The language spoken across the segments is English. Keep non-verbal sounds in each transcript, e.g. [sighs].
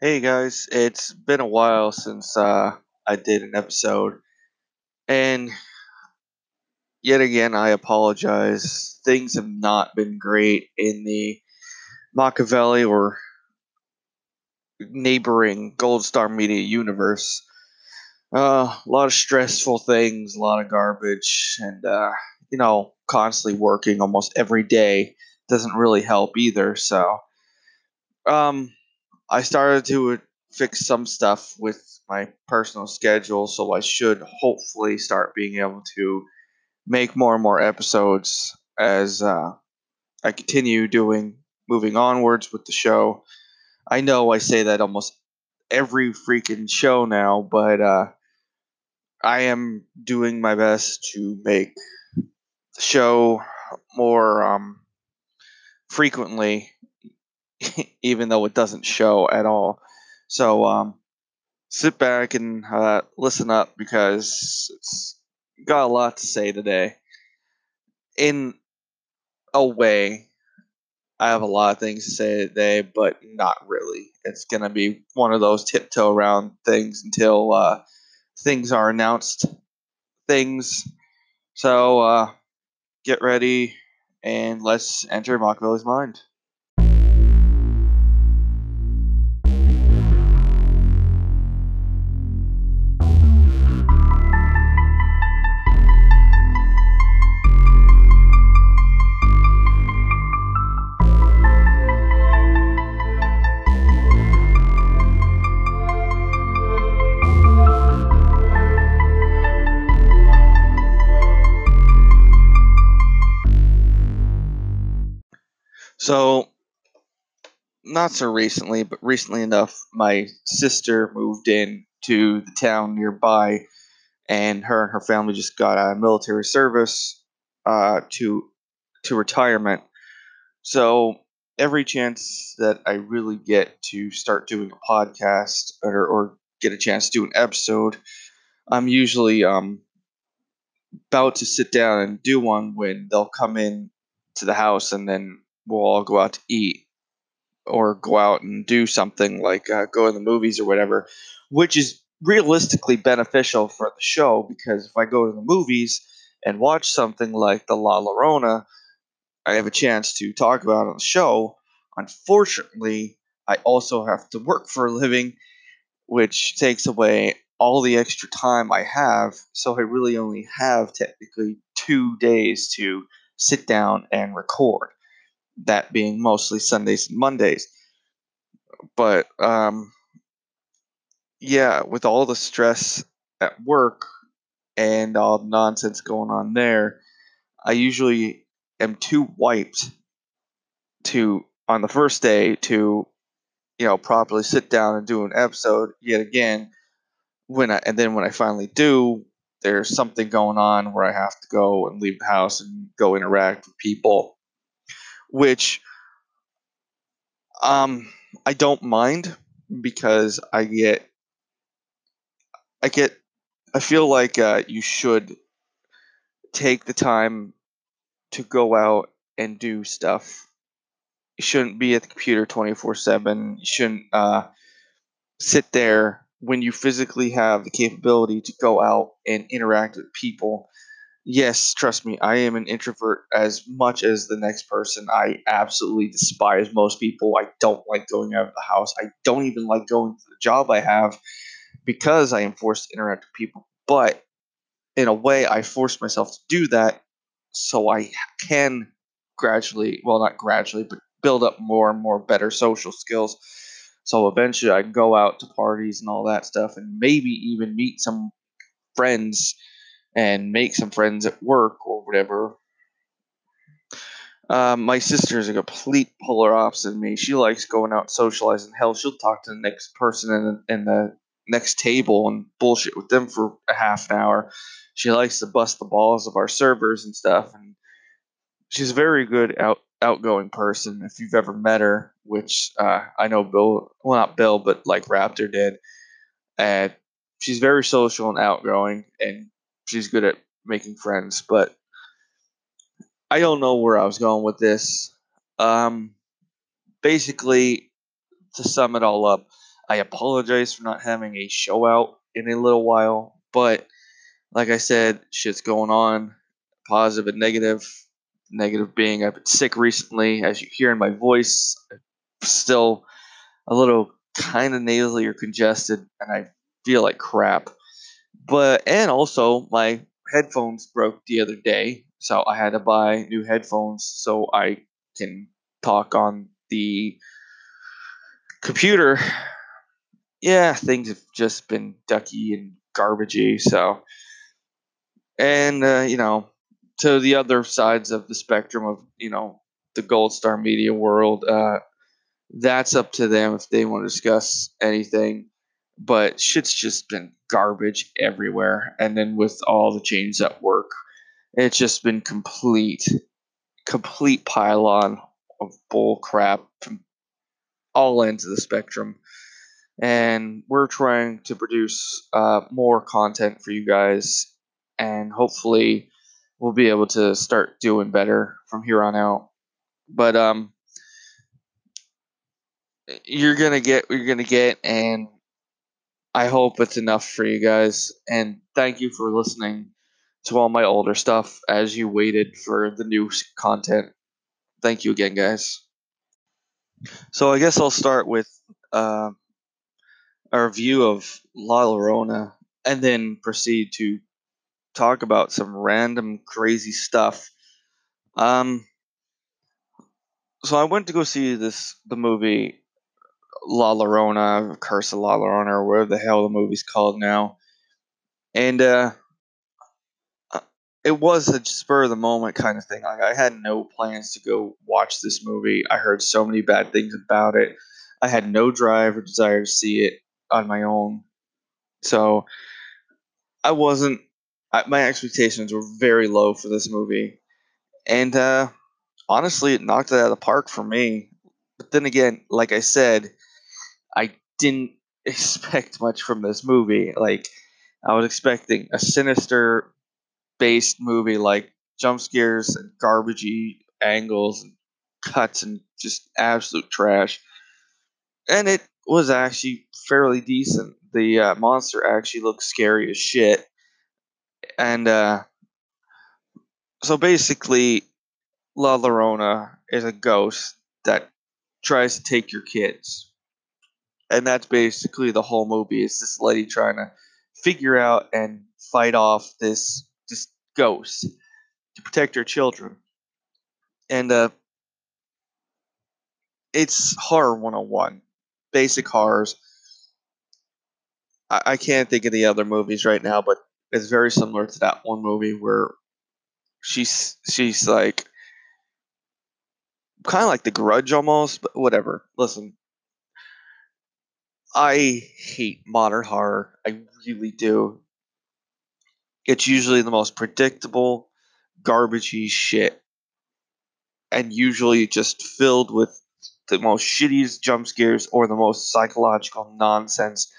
Hey guys, it's been a while since uh, I did an episode, and yet again I apologize. Things have not been great in the Machiavelli or neighboring Gold Star Media universe. Uh, a lot of stressful things, a lot of garbage, and uh, you know, constantly working almost every day doesn't really help either. So, um, I started to fix some stuff with my personal schedule, so I should hopefully start being able to make more and more episodes as uh, I continue doing moving onwards with the show. I know I say that almost every freaking show now, but uh, I am doing my best to make the show more um, frequently, [laughs] even though it doesn't show at all. So um, sit back and uh, listen up because it's got a lot to say today. In a way, I have a lot of things to say today, but not really. It's gonna be one of those tiptoe around things until uh, things are announced. Things. So uh, get ready and let's enter Machiavelli's mind. So, not so recently, but recently enough, my sister moved in to the town nearby, and her and her family just got out of military service uh, to to retirement. So every chance that I really get to start doing a podcast or, or get a chance to do an episode, I'm usually um, about to sit down and do one when they'll come in to the house and then we'll all go out to eat or go out and do something like uh, go in the movies or whatever, which is realistically beneficial for the show because if I go to the movies and watch something like the La Llorona, I have a chance to talk about on the show. Unfortunately, I also have to work for a living, which takes away all the extra time I have. So I really only have technically two days to sit down and record that being mostly Sundays and Mondays. But um, yeah, with all the stress at work and all the nonsense going on there, I usually am too wiped to on the first day to you know properly sit down and do an episode yet again when I and then when I finally do there's something going on where I have to go and leave the house and go interact with people which um, I don't mind because I get, I get, I feel like uh, you should take the time to go out and do stuff. You shouldn't be at the computer twenty four seven. You shouldn't uh, sit there when you physically have the capability to go out and interact with people Yes, trust me, I am an introvert as much as the next person. I absolutely despise most people. I don't like going out of the house. I don't even like going to the job I have because I am forced to interact with people. But in a way, I force myself to do that so I can gradually, well, not gradually, but build up more and more better social skills. So eventually I can go out to parties and all that stuff and maybe even meet some friends and make some friends at work or whatever. Uh, my sister is a complete polar opposite of me. She likes going out socializing. Hell, she'll talk to the next person in the, in the next table and bullshit with them for a half an hour. She likes to bust the balls of our servers and stuff. And she's a very good out outgoing person. If you've ever met her, which uh, I know Bill, well not Bill, but like Raptor did, and she's very social and outgoing, and she's good at making friends, but I don't know where I was going with this. Um, basically, to sum it all up, I apologize for not having a show out in a little while, but like I said, shit's going on, positive and negative. Negative being I've been sick recently, as you hear in my voice, still a little kind of nasally or congested, and I feel like crap. But and also my headphones broke the other day, so I had to buy new headphones so I can talk on the computer. Yeah, things have just been ducky and garbagey, so and uh, you know to the other sides of the spectrum of you know the gold star media world uh, that's up to them if they want to discuss anything but shit's just been garbage everywhere and then with all the changes at work it's just been complete complete pile-on of bull crap from all ends of the spectrum and we're trying to produce uh, more content for you guys and hopefully we'll be able to start doing better from here on out. But um, you're gonna get what you're gonna get, and I hope it's enough for you guys. And thank you for listening to all my older stuff as you waited for the new content. Thank you again, guys. So I guess I'll start with uh, a review of La Llorona, and then proceed to talk about some random crazy stuff. Um, so I went to go see this the movie La Llorona, Curse of La Llorona, or whatever the hell the movie's called now, and uh, uh, it was a spur of the moment kind of thing. Like I had no plans to go watch this movie. I heard so many bad things about it. I had no drive or desire to see it on my own, so I wasn't I, my expectations were very low for this movie, and uh, honestly, it knocked it out of the park for me. But then again, like I said, I didn't [laughs] expect much from this movie. Like I was expecting a sinister based movie, like jump scares and garbagey angles and cuts and just absolute trash. And it was actually fairly decent. The uh, monster actually looked scary as shit and uh, so basically, La Llorona is a ghost that tries to take your kids, and that's basically the whole movie. It's this lady trying to figure out and fight off this this ghost to protect her children, and uh, it's horror 101, basic horrors. I, I can't think of the other movies right now, but it's very similar to that one movie where she's she's like kind of like the grudge almost but whatever listen i hate modern horror. I really do. It's usually the most predictable garbagey shit and usually just filled with the most shittiest jump scares or the most psychological nonsense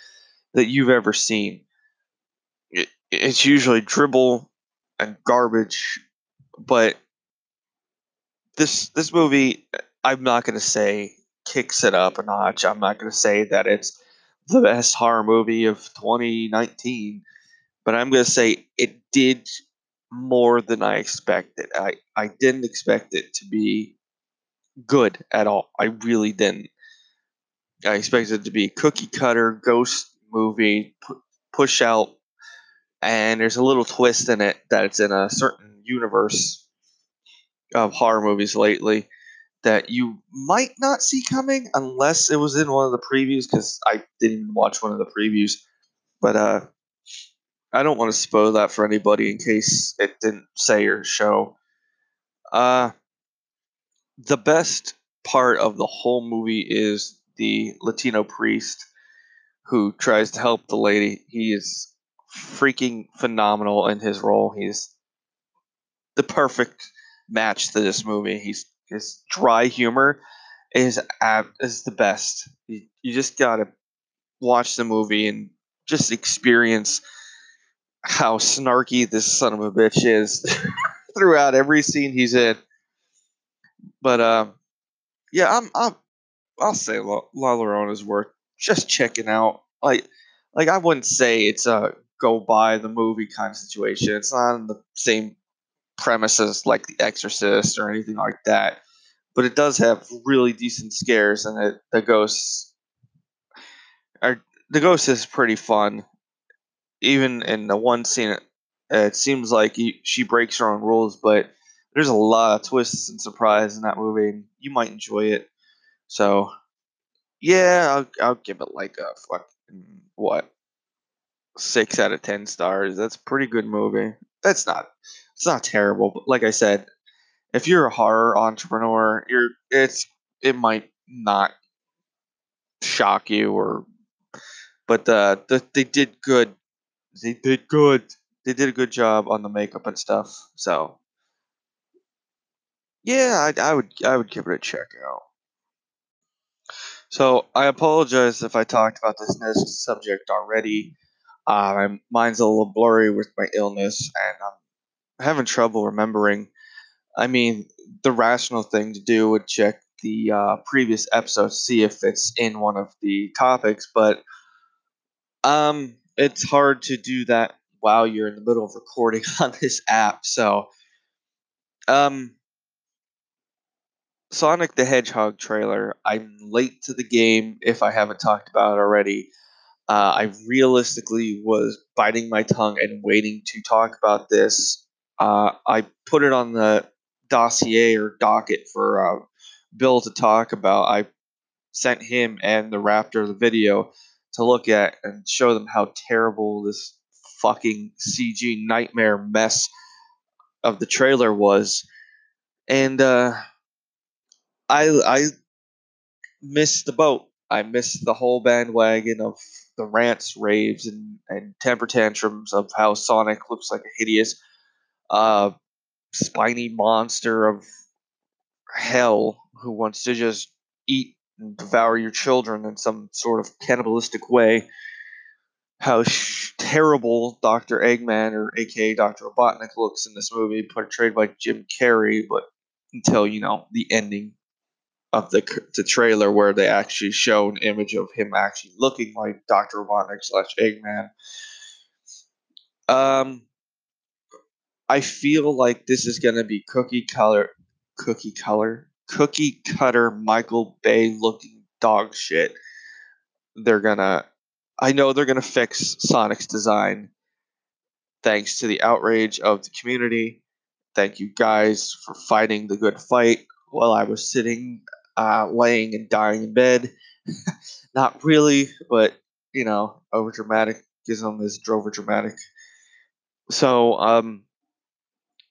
that you've ever seen. It's usually dribble and garbage, but this this movie, I'm not going to say kicks it up a notch. I'm not going to say that it's the best horror movie of 2019, but I'm going to say it did more than I expected. I I didn't expect it to be good at all. I really didn't. I expected it to be cookie cutter ghost movie, push out and there's a little twist in it that it's in a certain universe of horror movies lately that you might not see coming unless it was in one of the previews because I didn't even watch one of the previews. But uh, I don't want to spoil that for anybody in case it didn't say or show. Uh, the best part of the whole movie is the Latino priest who tries to help the lady. He is freaking phenomenal in his role. He's the perfect match to this movie. He's his dry humor is is the best. You, you just gotta watch the movie and just experience how snarky this son of a bitch is [laughs] throughout every scene he's in. But um, yeah, I'm, I'm I'll say La, La Llorona is worth just checking out. Like, like I wouldn't say it's a go buy the movie kind of situation. It's not the same premises like The Exorcist or anything like that, but it does have really decent scares, and it, the ghosts are the ghost is pretty fun. Even in the one scene, it, seems like he, she breaks her own rules, but there's a lot of twists and surprise in that movie, and you might enjoy it. So, yeah, I'll, I'll give it like a fucking what six out of ten stars. That's a pretty good movie. That's not it's not terrible, but like I said, if you're a horror entrepreneur, you're it's it might not shock you or but uh the, they did good they did good they did a good job on the makeup and stuff so. Yeah I, I would i would give it a check out. So i apologize if i talked about this next subject already. Uh, my mind's a little blurry with my illness and i'm having trouble remembering i mean the rational thing to do would check the uh, previous episode see if it's in one of the topics but um, it's hard to do that while you're in the middle of recording [laughs] on this app. So, um, Sonic the Hedgehog trailer. I'm late to the game if I haven't talked about it already. Uh, I realistically was biting my tongue and waiting to talk about this. Uh, I put it on the dossier or docket for uh, Bill to talk about. I sent him and the Raptor the video to look at and show them how terrible this fucking CG nightmare mess of the trailer was. And uh, I I missed the boat. I missed the whole bandwagon of the rants, raves, and, and temper tantrums of how Sonic looks like a hideous, uh, spiny monster of hell who wants to just eat and devour your children in some sort of cannibalistic way. How sh- terrible Dr. Eggman or aka Dr. Robotnik looks in this movie, portrayed by Jim Carrey, but until, you know, the ending of the, the trailer where they actually show an image of him actually looking like Dr. Robotnik slash Eggman. Um, I feel like this is gonna be cookie color, cookie color, cookie cutter Michael Bay looking dog shit. They're gonna I know they're gonna fix Sonic's design thanks to the outrage of the community. Thank you guys for fighting the good fight while I was sitting, uh, laying and dying in bed. [laughs] Not really, but you know, over dramaticism is over dramatic. So, um,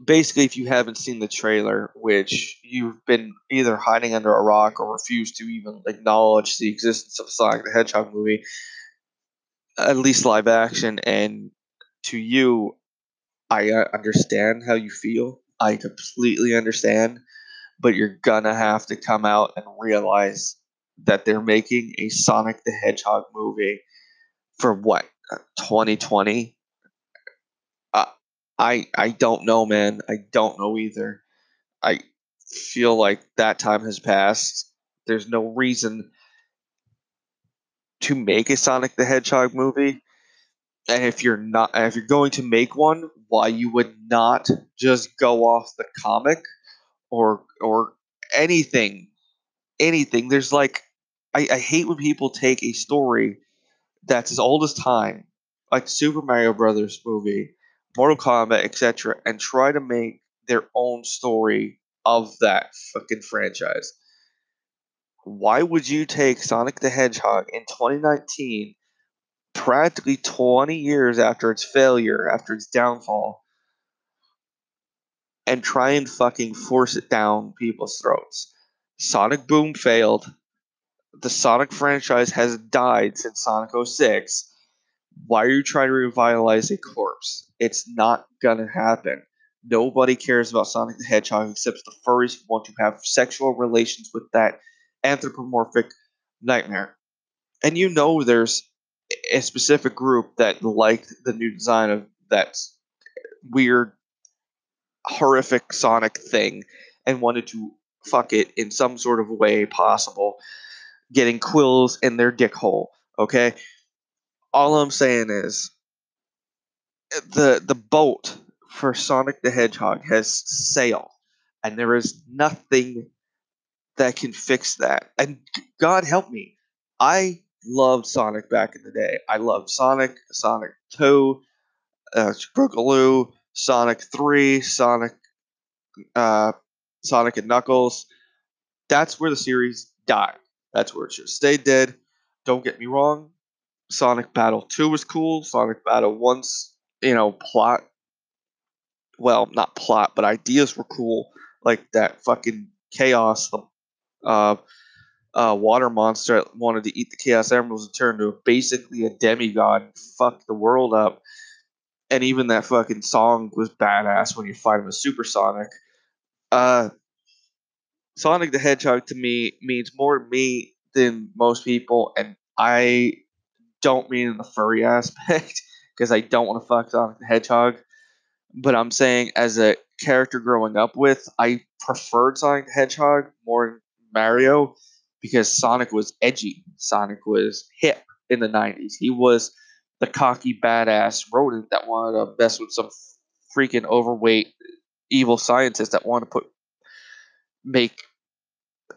basically, if you haven't seen the trailer, which you've been either hiding under a rock or refused to even acknowledge the existence of Sonic the Hedgehog movie, at least live action, and to you, I uh, understand how you feel. I completely understand, but you're gonna have to come out and realize that they're making a Sonic the Hedgehog movie for what 2020 I I don't know, man. I don't know either. I feel like that time has passed. There's no reason to make a Sonic the Hedgehog movie. And if you're not if you're going to make one, why you would not just go off the comic or or anything. Anything. There's like I, I hate when people take a story that's as old as time, like Super Mario Brothers movie, Mortal Kombat, etc., and try to make their own story of that fucking franchise. Why would you take Sonic the Hedgehog in 2019, practically 20 years after its failure, after its downfall, and try and fucking force it down people's throats? Sonic Boom failed. The Sonic franchise has died since Sonic 06 why are you trying to revitalize a corpse? It's not gonna happen. Nobody cares about Sonic the Hedgehog except the furries who want to have sexual relations with that anthropomorphic nightmare. And you know there's a specific group that liked the new design of that weird, horrific Sonic thing and wanted to fuck it in some sort of way possible. getting quills in their dick hole. Okay, all I'm saying is the the boat for Sonic the Hedgehog has sailed, and there is nothing that can fix that. And God help me, I loved Sonic back in the day. I loved Sonic, Sonic Two, uh, Brookaloo, Sonic Three, Sonic, uh, Sonic and Knuckles. That's where the series died. That's where it should stay dead. Don't get me wrong. Sonic Battle 2 was cool. Sonic Battle 1's, you know, plot. Well, not plot, but ideas were cool. Like that fucking Chaos, the uh, uh, water monster that wanted to eat the Chaos Emeralds and turn into basically a demigod and fuck the world up. And even that fucking song was badass when you fight him as Supersonic. Uh, Sonic the Hedgehog to me means more to me than most people, and I don't mean in the furry [laughs] aspect because I don't want to fuck Sonic the Hedgehog. But I'm saying as a character growing up with, I preferred Sonic the Hedgehog more than Mario because Sonic was edgy. Sonic was hip in the 90s. He was the cocky badass rodent that wanted to mess with some freaking overweight evil scientist that wanted to put make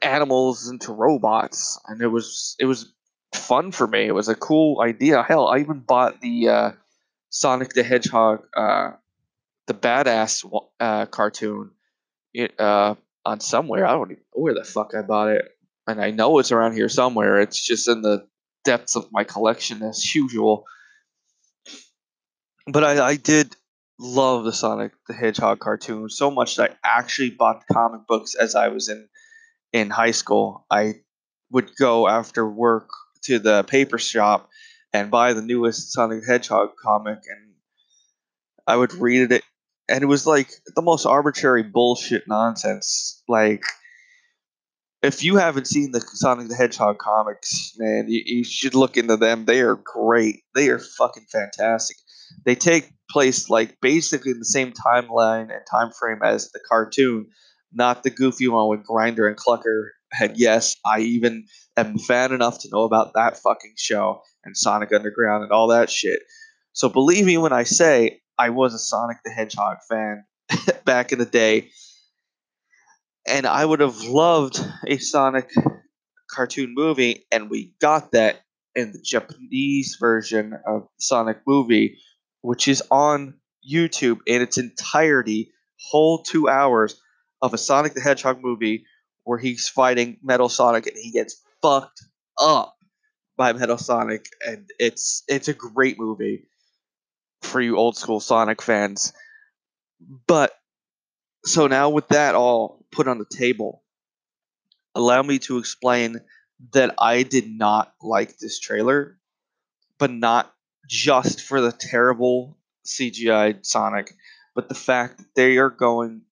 animals into robots and it was it was fun for me. It was a cool idea. Hell, I even bought the uh, Sonic the Hedgehog, uh, the badass uh, cartoon, it, uh, on somewhere. I don't even know where the fuck I bought it, and I know it's around here somewhere. It's just in the depths of my collection as usual. But I, I did love the Sonic the Hedgehog cartoon so much that I actually bought comic books as I was in in high school. I would go after work to the paper shop and buy the newest Sonic the Hedgehog comic, and I would mm-hmm. read it, and it was like the most arbitrary bullshit nonsense. Like, if you haven't seen the Sonic the Hedgehog comics, man, you, you should look into them. They are great. They are fucking fantastic. They take place like basically in the same timeline and time frame as the cartoon, not the goofy one with Grinder and Clucker. And yes, I even am fan enough to know about that fucking show and Sonic Underground and all that shit. So believe me when I say I was a Sonic the Hedgehog fan [laughs] back in the day. And I would have loved a Sonic cartoon movie, and we got that in the Japanese version of Sonic movie, which is on YouTube in its entirety, whole two hours of a Sonic the Hedgehog movie where he's fighting Metal Sonic and he gets fucked up by Metal Sonic, and it's it's a great movie for you old school Sonic fans. But so now with that all put on the table, allow me to explain that I did not like this trailer, but not just for the terrible CGI Sonic, but the fact that they are going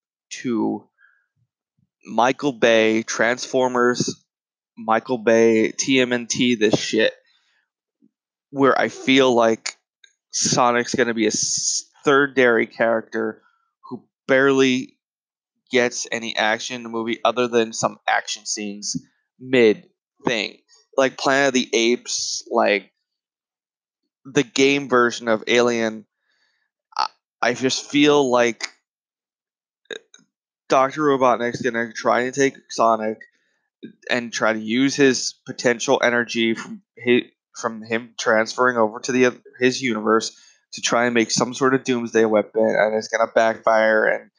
to Michael Bay Transformers Michael Bay, TMNT, this shit, where I feel like Sonic's going to be a third dairy character who barely gets any action in the movie other than some action scenes mid thing. Like Planet of the Apes, like the game version of Alien. I, I just feel like Dr. Robotnik's going to try and take Sonic and try to use his potential energy from his, from him transferring over to the his universe to try and make some sort of doomsday weapon, and it's gonna backfire, and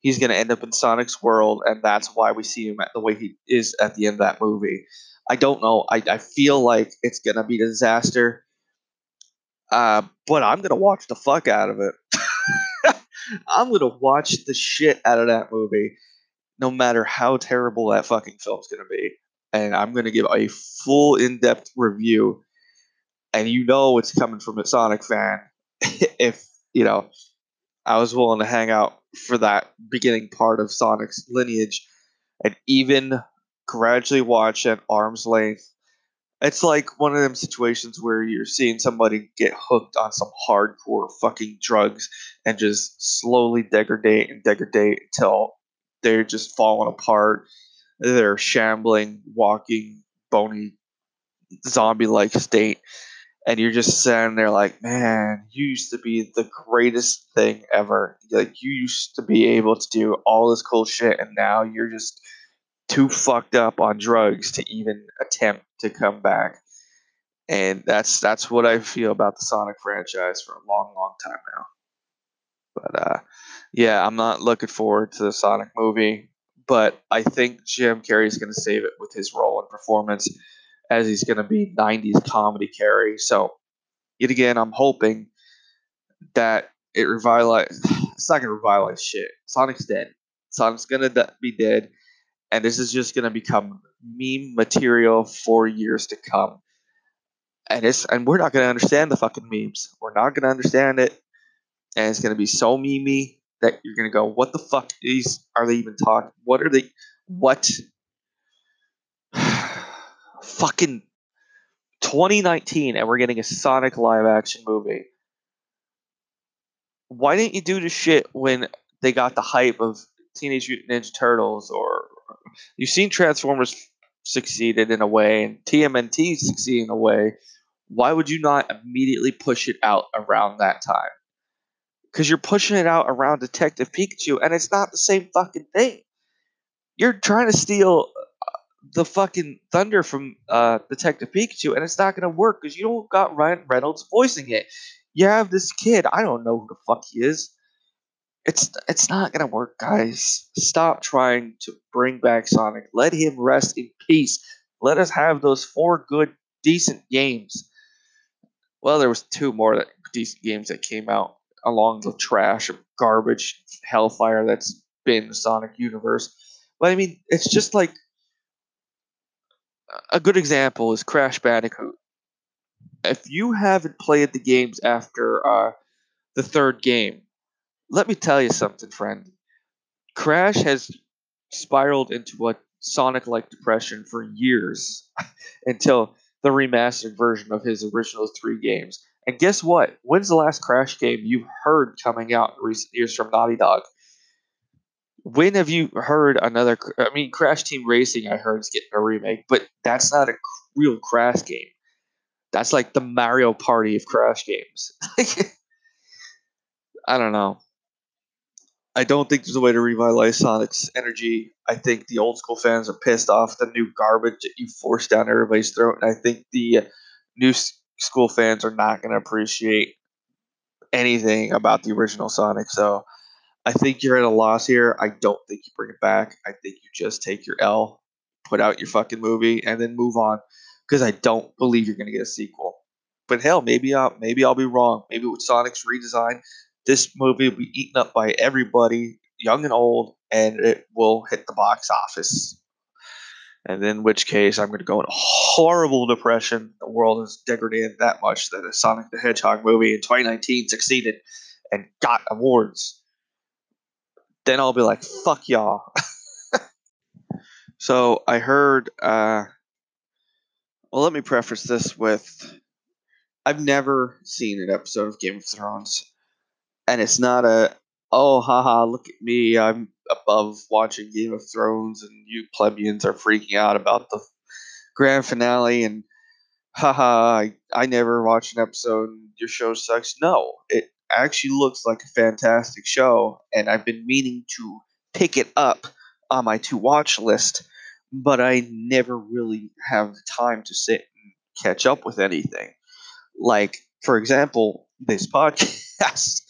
he's gonna end up in Sonic's world, and that's why we see him at the way he is at the end of that movie. I don't know. I, I feel like it's gonna be a disaster, uh, but I'm gonna watch the fuck out of it. I'm gonna watch the shit out of that movie no matter how terrible that fucking film's to be. And I'm to give a full in depth review. And you know it's coming from a Sonic fan [laughs] if, you know, I was willing to hang out for that beginning part of Sonic's lineage and even gradually watch at arm's length. It's like one of them situations where you're seeing somebody get hooked on some hardcore fucking drugs and just slowly degrade and degrade until they're just falling apart. They're shambling, walking, bony zombie like state and you're just standing there like, man, you used to be the greatest thing ever. Like you used to be able to do all this cool shit, and now you're just too fucked up on drugs to even attempt to come back. And that's that's what I feel about the Sonic franchise for a long, long time now. But uh, yeah, I'm not looking forward to the Sonic movie, but I think Jim Carrey's going to save it with his role and performance as he's going to be 90s comedy Carrey. So, yet again, I'm hoping that it revitalize. [sighs] It's not going to revitalize shit. Sonic's dead. Sonic's going to be dead, and this is just going to become meme material for years to come. And it's and we're not going to understand the fucking memes. We're not going to understand it, and it's going to be so memey that you're going to go, "What the fuck is? Are they even talking? What are they? What?" [sighs] fucking 2019 and we're getting a Sonic live action movie. Why didn't you do the shit when they got the hype of Teenage Mutant Ninja Turtles or you've seen Transformers succeeded in a way and TMNT succeed in a way. Why would you not immediately push it out around that time? Because you're pushing it out around Detective Pikachu and it's not the same fucking thing. You're trying to steal the fucking thunder from uh, Detective Pikachu, and it's not gonna work because you don't got Ryan Reynolds voicing it. You have this kid. I don't know who the fuck he is. It's it's not gonna work, guys. Stop trying to bring back Sonic. Let him rest in peace. Let us have those four good, decent games. Well, there was two more that, decent games that came out along the trash of garbage hellfire that's been the Sonic universe. But I mean, it's just like a good example is Crash Bandicoot. If you haven't played the games after uh, the third game, let me tell you something, friend. Crash has spiraled into a Sonic like depression for years [laughs] until the remastered version of his original three games. And guess what? When's the last Crash game you've heard coming out in recent years from Naughty Dog? when have you heard another? I mean, Crash Team Racing, I heard is getting a remake, but that's not a real Crash game. That's like the Mario Party of Crash games. [laughs] I don't know. I don't think there's a way to revitalize Sonic's energy. I think the old school fans are pissed off the new garbage that you forced down everybody's throat, and I think the uh, new school fans are not going to appreciate anything about the original Sonic. So I think you're at a loss here. I don't think you bring it back. I think you just take your L, put out your fucking movie, and then move on. Because I don't believe you're going to get a sequel. But hell, maybe I'll maybe I'll be wrong. Maybe with Sonic's redesign, this movie will be eaten up by everybody, young and old, and it will hit the box office. And in which case, I'm going to go in a horrible depression. The world has degraded that much that a Sonic the Hedgehog movie in 2019 succeeded and got awards then I'll be like, fuck y'all. [laughs] so I heard, uh, well, let me preface this with I've never seen an episode of Game of Thrones. And it's not a, oh, haha, look at me. I'm above watching Game of Thrones, and you plebeians are freaking out about the grand finale, and haha, I, I never watched an episode, your show sucks. No, it actually looks like a fantastic show, and I've been meaning to pick it up on my to watch list, but I never really have the time to sit and catch up with anything. Like, for example, this [laughs] podcast,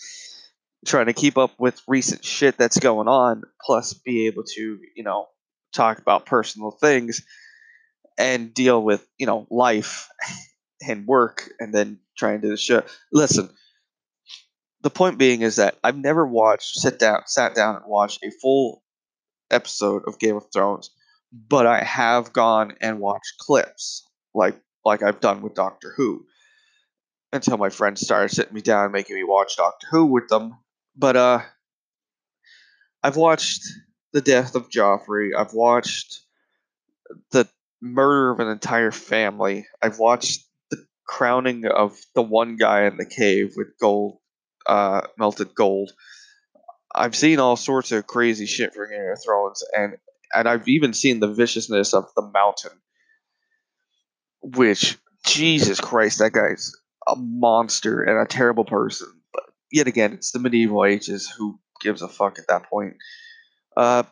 trying to keep up with recent shit that's going on, plus be able to, you know, talk about personal things and deal with, you know, life and work and then trying to do the show. Listen, the point being is that I've never watched sit down sat down and watched a full episode of Game of Thrones, but I have gone and watched clips like like I've done with Doctor Who. Until my friends started sitting me down making me watch Doctor Who with them. But uh I've watched the death of Joffrey. I've watched the murder of an entire family. I've watched the crowning of the one guy in the cave with gold uh, melted gold. I've seen all sorts of crazy shit for Game of Thrones, and and I've even seen the viciousness of the mountain. which Jesus Christ, that guy's a monster and a terrible person. Yet again, it's the medieval ages. Who gives a fuck at that point? Uh,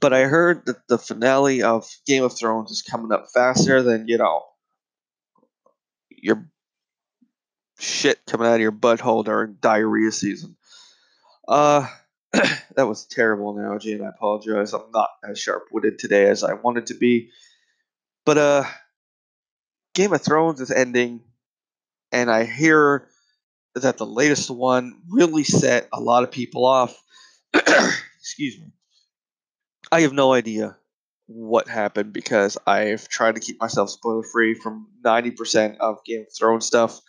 but I heard that the finale of Game of Thrones is coming up faster than you know your shit coming out of your butthole during diarrhea season. Uh, [clears throat] that was a terrible analogy, and I apologize. I'm not as sharp witted today as I wanted to be. But uh, Game of Thrones is ending, and I hear that the latest one really set a lot of people off. [clears throat] Excuse me. I have no idea what happened because I've tried to keep myself spoiler free from 90% of Game of Thrones stuff,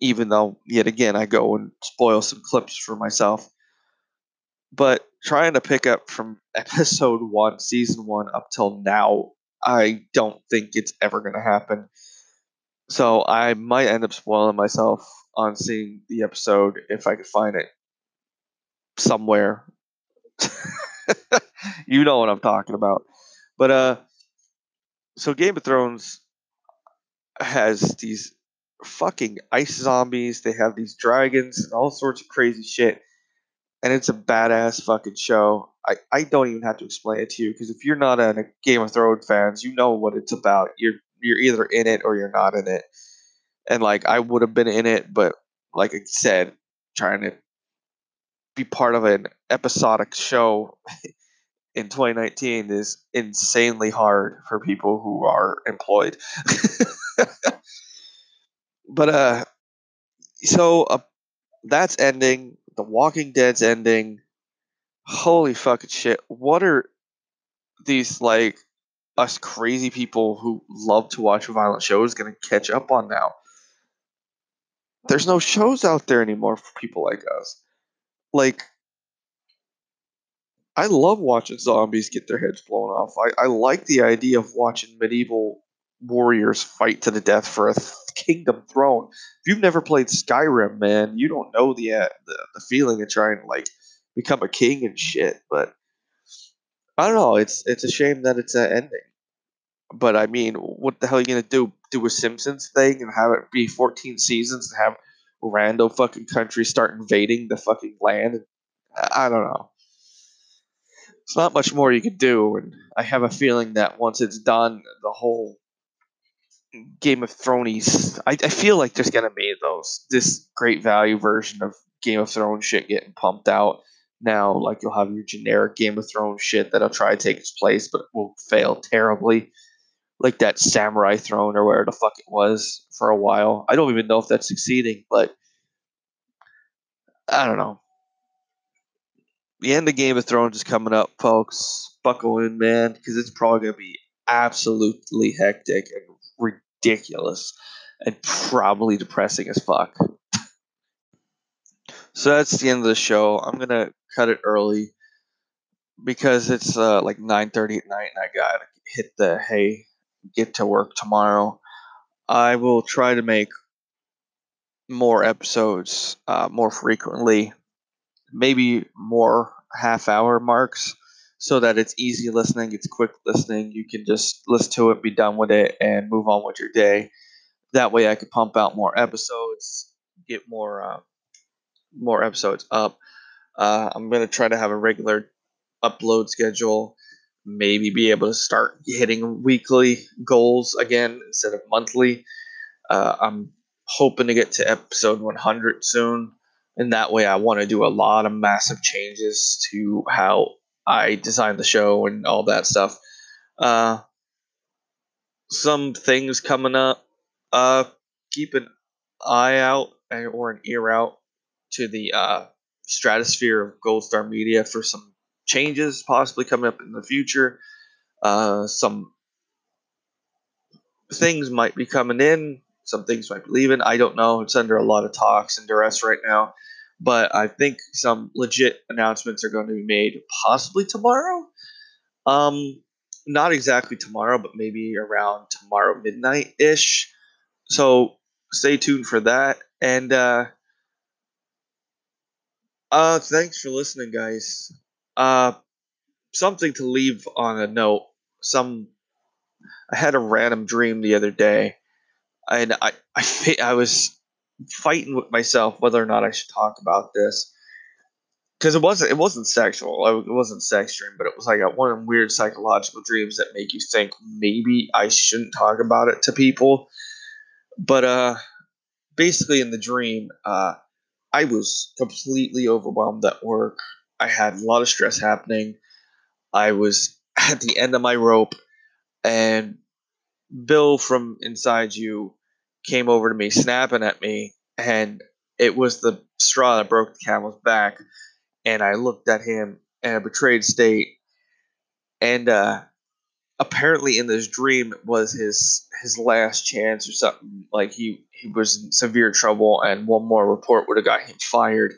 even though, yet again, I go and spoil some clips for myself. But trying to pick up from [laughs] episode one, season one, up till now, I don't think it's ever going to happen. So I might end up spoiling myself on seeing the episode if I could find it somewhere. [laughs] you know what I'm talking about. But uh so Game of Thrones has these fucking ice zombies, they have these dragons and all sorts of crazy shit. And it's a badass fucking show. I, I don't even have to explain it to you because if you're not a Game of Thrones fans, you know what it's about. You're you're either in it or you're not in it. And like I would have been in it, but like I said, trying to be part of an episodic show [laughs] in 2019 is insanely hard for people who are employed. [laughs] but uh so uh, that's ending. The Walking Dead's ending. Holy fucking shit. What are these like us crazy people who love to watch violent shows going to catch up on now? There's no shows out there anymore for people like us. Like I love watching zombies get their heads blown off. I, I like the idea of watching medieval warriors fight to the death for a th- kingdom throne. If you've never played Skyrim, man, you don't know the, uh, the the feeling of trying to like become a king and shit. But I don't know. It's it's a shame that it's an ending. But I mean, what the hell are you gonna do? Do a Simpsons thing and have it be 14 seasons and have rando fucking countries start invading the fucking land? I don't know. It's not much more you could do, and I have a feeling that once it's done, the whole Game of Thrones. I, I feel like there's gonna be those this great value version of Game of Thrones shit getting pumped out now. Like you'll have your generic Game of Thrones shit that'll try to take its place, but will fail terribly. Like that Samurai Throne or where the fuck it was for a while. I don't even know if that's succeeding, but I don't know. The end of Game of Thrones is coming up, folks. Buckle in, man, because it's probably gonna be absolutely hectic and ridiculous and probably depressing as fuck. So that's the end of the show. I'm gonna cut it early because it's uh, like 9:30 at night, and I gotta hit the hey, get to work tomorrow. I will try to make more episodes uh, more frequently, maybe more half-hour marks, so that it's easy listening, it's quick listening. You can just listen to it, be done with it, and move on with your day. That way, I could pump out more episodes, get more. Uh, more episodes up. Uh, I'm gonna try to have a regular upload schedule. Maybe be able to start hitting weekly goals again instead of monthly. Uh, I'm hoping to get to episode 100 soon, and that way I want to do a lot of massive changes to how I design the show and all that stuff. Uh, some things coming up. Uh, keep an eye out or an ear out to the uh, stratosphere of Gold Star Media for some changes possibly coming up in the future. Uh, some things might be coming in, some things might be leaving. I don't know. It's under a lot of talks and duress right now. But I think some legit announcements are going to be made possibly tomorrow. Um, not exactly tomorrow, but maybe around tomorrow midnight ish. So stay tuned for that. And uh, uh, thanks for listening, guys. Uh, something to leave on a note. Some I had a random dream the other day, and I I I was fighting with myself whether or not I should talk about this because it wasn't it wasn't sexual. It wasn't sex dream, but it was like one of them weird psychological dreams that make you think maybe I shouldn't talk about it to people. But uh, basically in the dream, uh, I was completely overwhelmed at work. I had a lot of stress happening. I was [laughs] at the end of my rope, and Bill from inside you came over to me, snapping at me, and it was the straw that broke the camel's back. And I looked at him in a betrayed state, and uh, apparently in this dream was his his last chance or something. Like he he was in severe trouble, and one more report would have got him fired.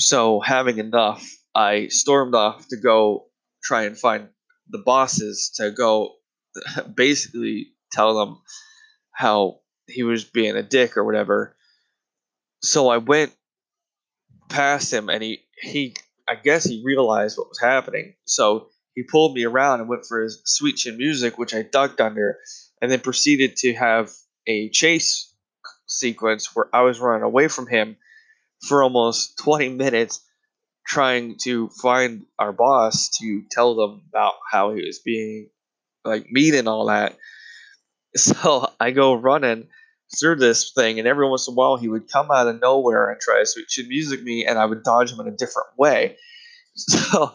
So having enough, I stormed off to go try and find the bosses to go [laughs] basically tell them how he was being a dick or whatever. So I went past him and he he I guess he realized what was happening. So he pulled me around and went for his sweet chin music, which I ducked under, and then proceeded to have a chase sequence where I was running away from him for almost [laughs] 20 minutes trying to find our boss to tell them about how he was being like mean and all that. [laughs] So I go running through this thing, and every once in a while he would come out of nowhere and try to sweet chin music me, and I would dodge him in a different way. [laughs] So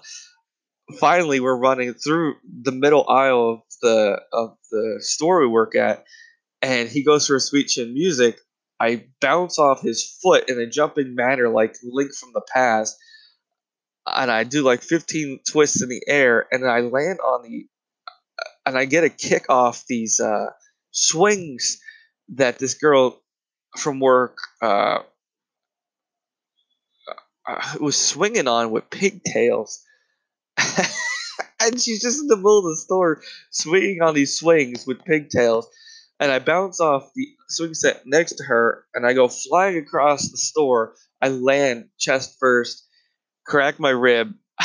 finally, we're running through the middle aisle of the of the store we work at, and he goes for a sweet chin music. I bounce off his foot in a jumping manner like Link from the past, and I do like 15 twists in the air, and I land on the, and I get a kick off these uh, swings that this girl from work uh, uh, was swinging on with pigtails. [laughs] and she's just in the middle of the store swinging on these swings with pigtails. And I bounce off the swing set next to her and I go flying across the store. I land chest first, crack my rib [laughs]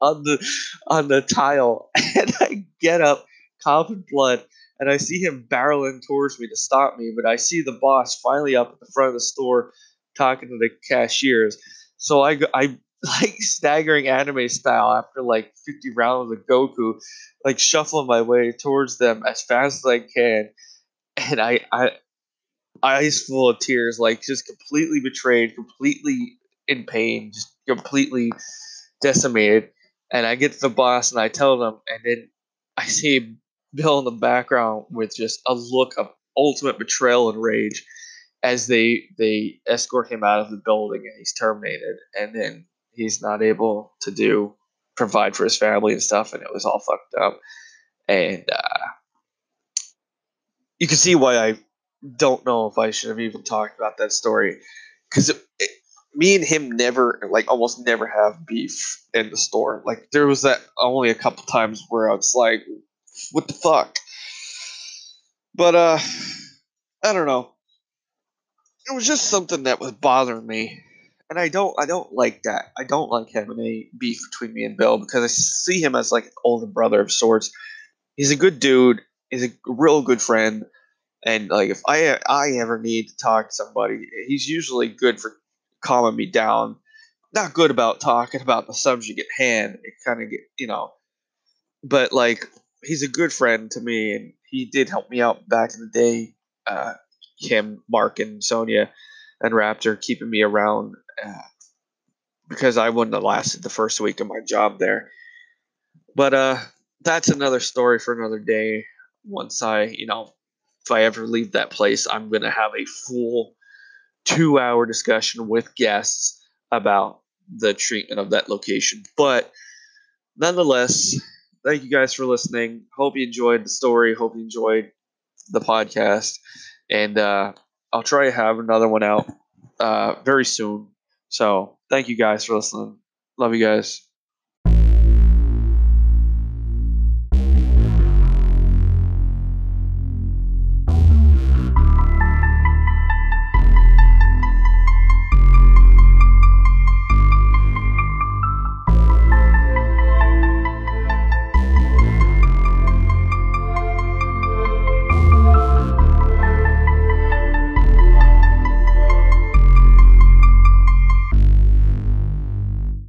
on the on the tile, [laughs] and I get up, coughing blood, and I see him barreling towards me to stop me. But I see the boss finally up at the front of the store talking to the cashiers. So I I like staggering anime style after like 50 rounds of Goku, like shuffling my way towards them as fast as I can, and I I eyes full of tears, like just completely betrayed, completely in pain, just completely decimated. And I get to the boss and I tell them, and then I see Bill in the background with just a look of ultimate betrayal and rage as they they escort him out of the building and he's terminated. And then he's not able to do provide for his family and stuff, and it was all fucked up. And uh, you can see why I don't know if I should have even talked about that story because me and him never, like, almost never have beef in the store. Like, there was that only a couple times where I was like, "What the fuck?" But uh, I don't know. It was just something that was bothering me and I don't I don't like that. I don't like having any beef between me and Bill because I see him as like an older brother of sorts. He's a good dude. He's a real good friend, and like if I I ever need to talk to somebody, he's usually good for calming me down. Not good about talking about the subject at hand. It kind of get you know, but like he's a good friend to me, and he did help me out back in the day. Uh, him, Mark, and Sonia and Raptor keeping me around because I wouldn't have lasted the first week of my job there. But uh, that's another story for another day. Once I, you know, if I ever leave that place, I'm going to have a full two hour discussion with guests about the treatment of that location. But nonetheless, thank you guys for listening. Hope you enjoyed the story. Hope you enjoyed the podcast. And uh, I'll try to have another one out uh, very soon. So thank you guys for listening. Love you guys.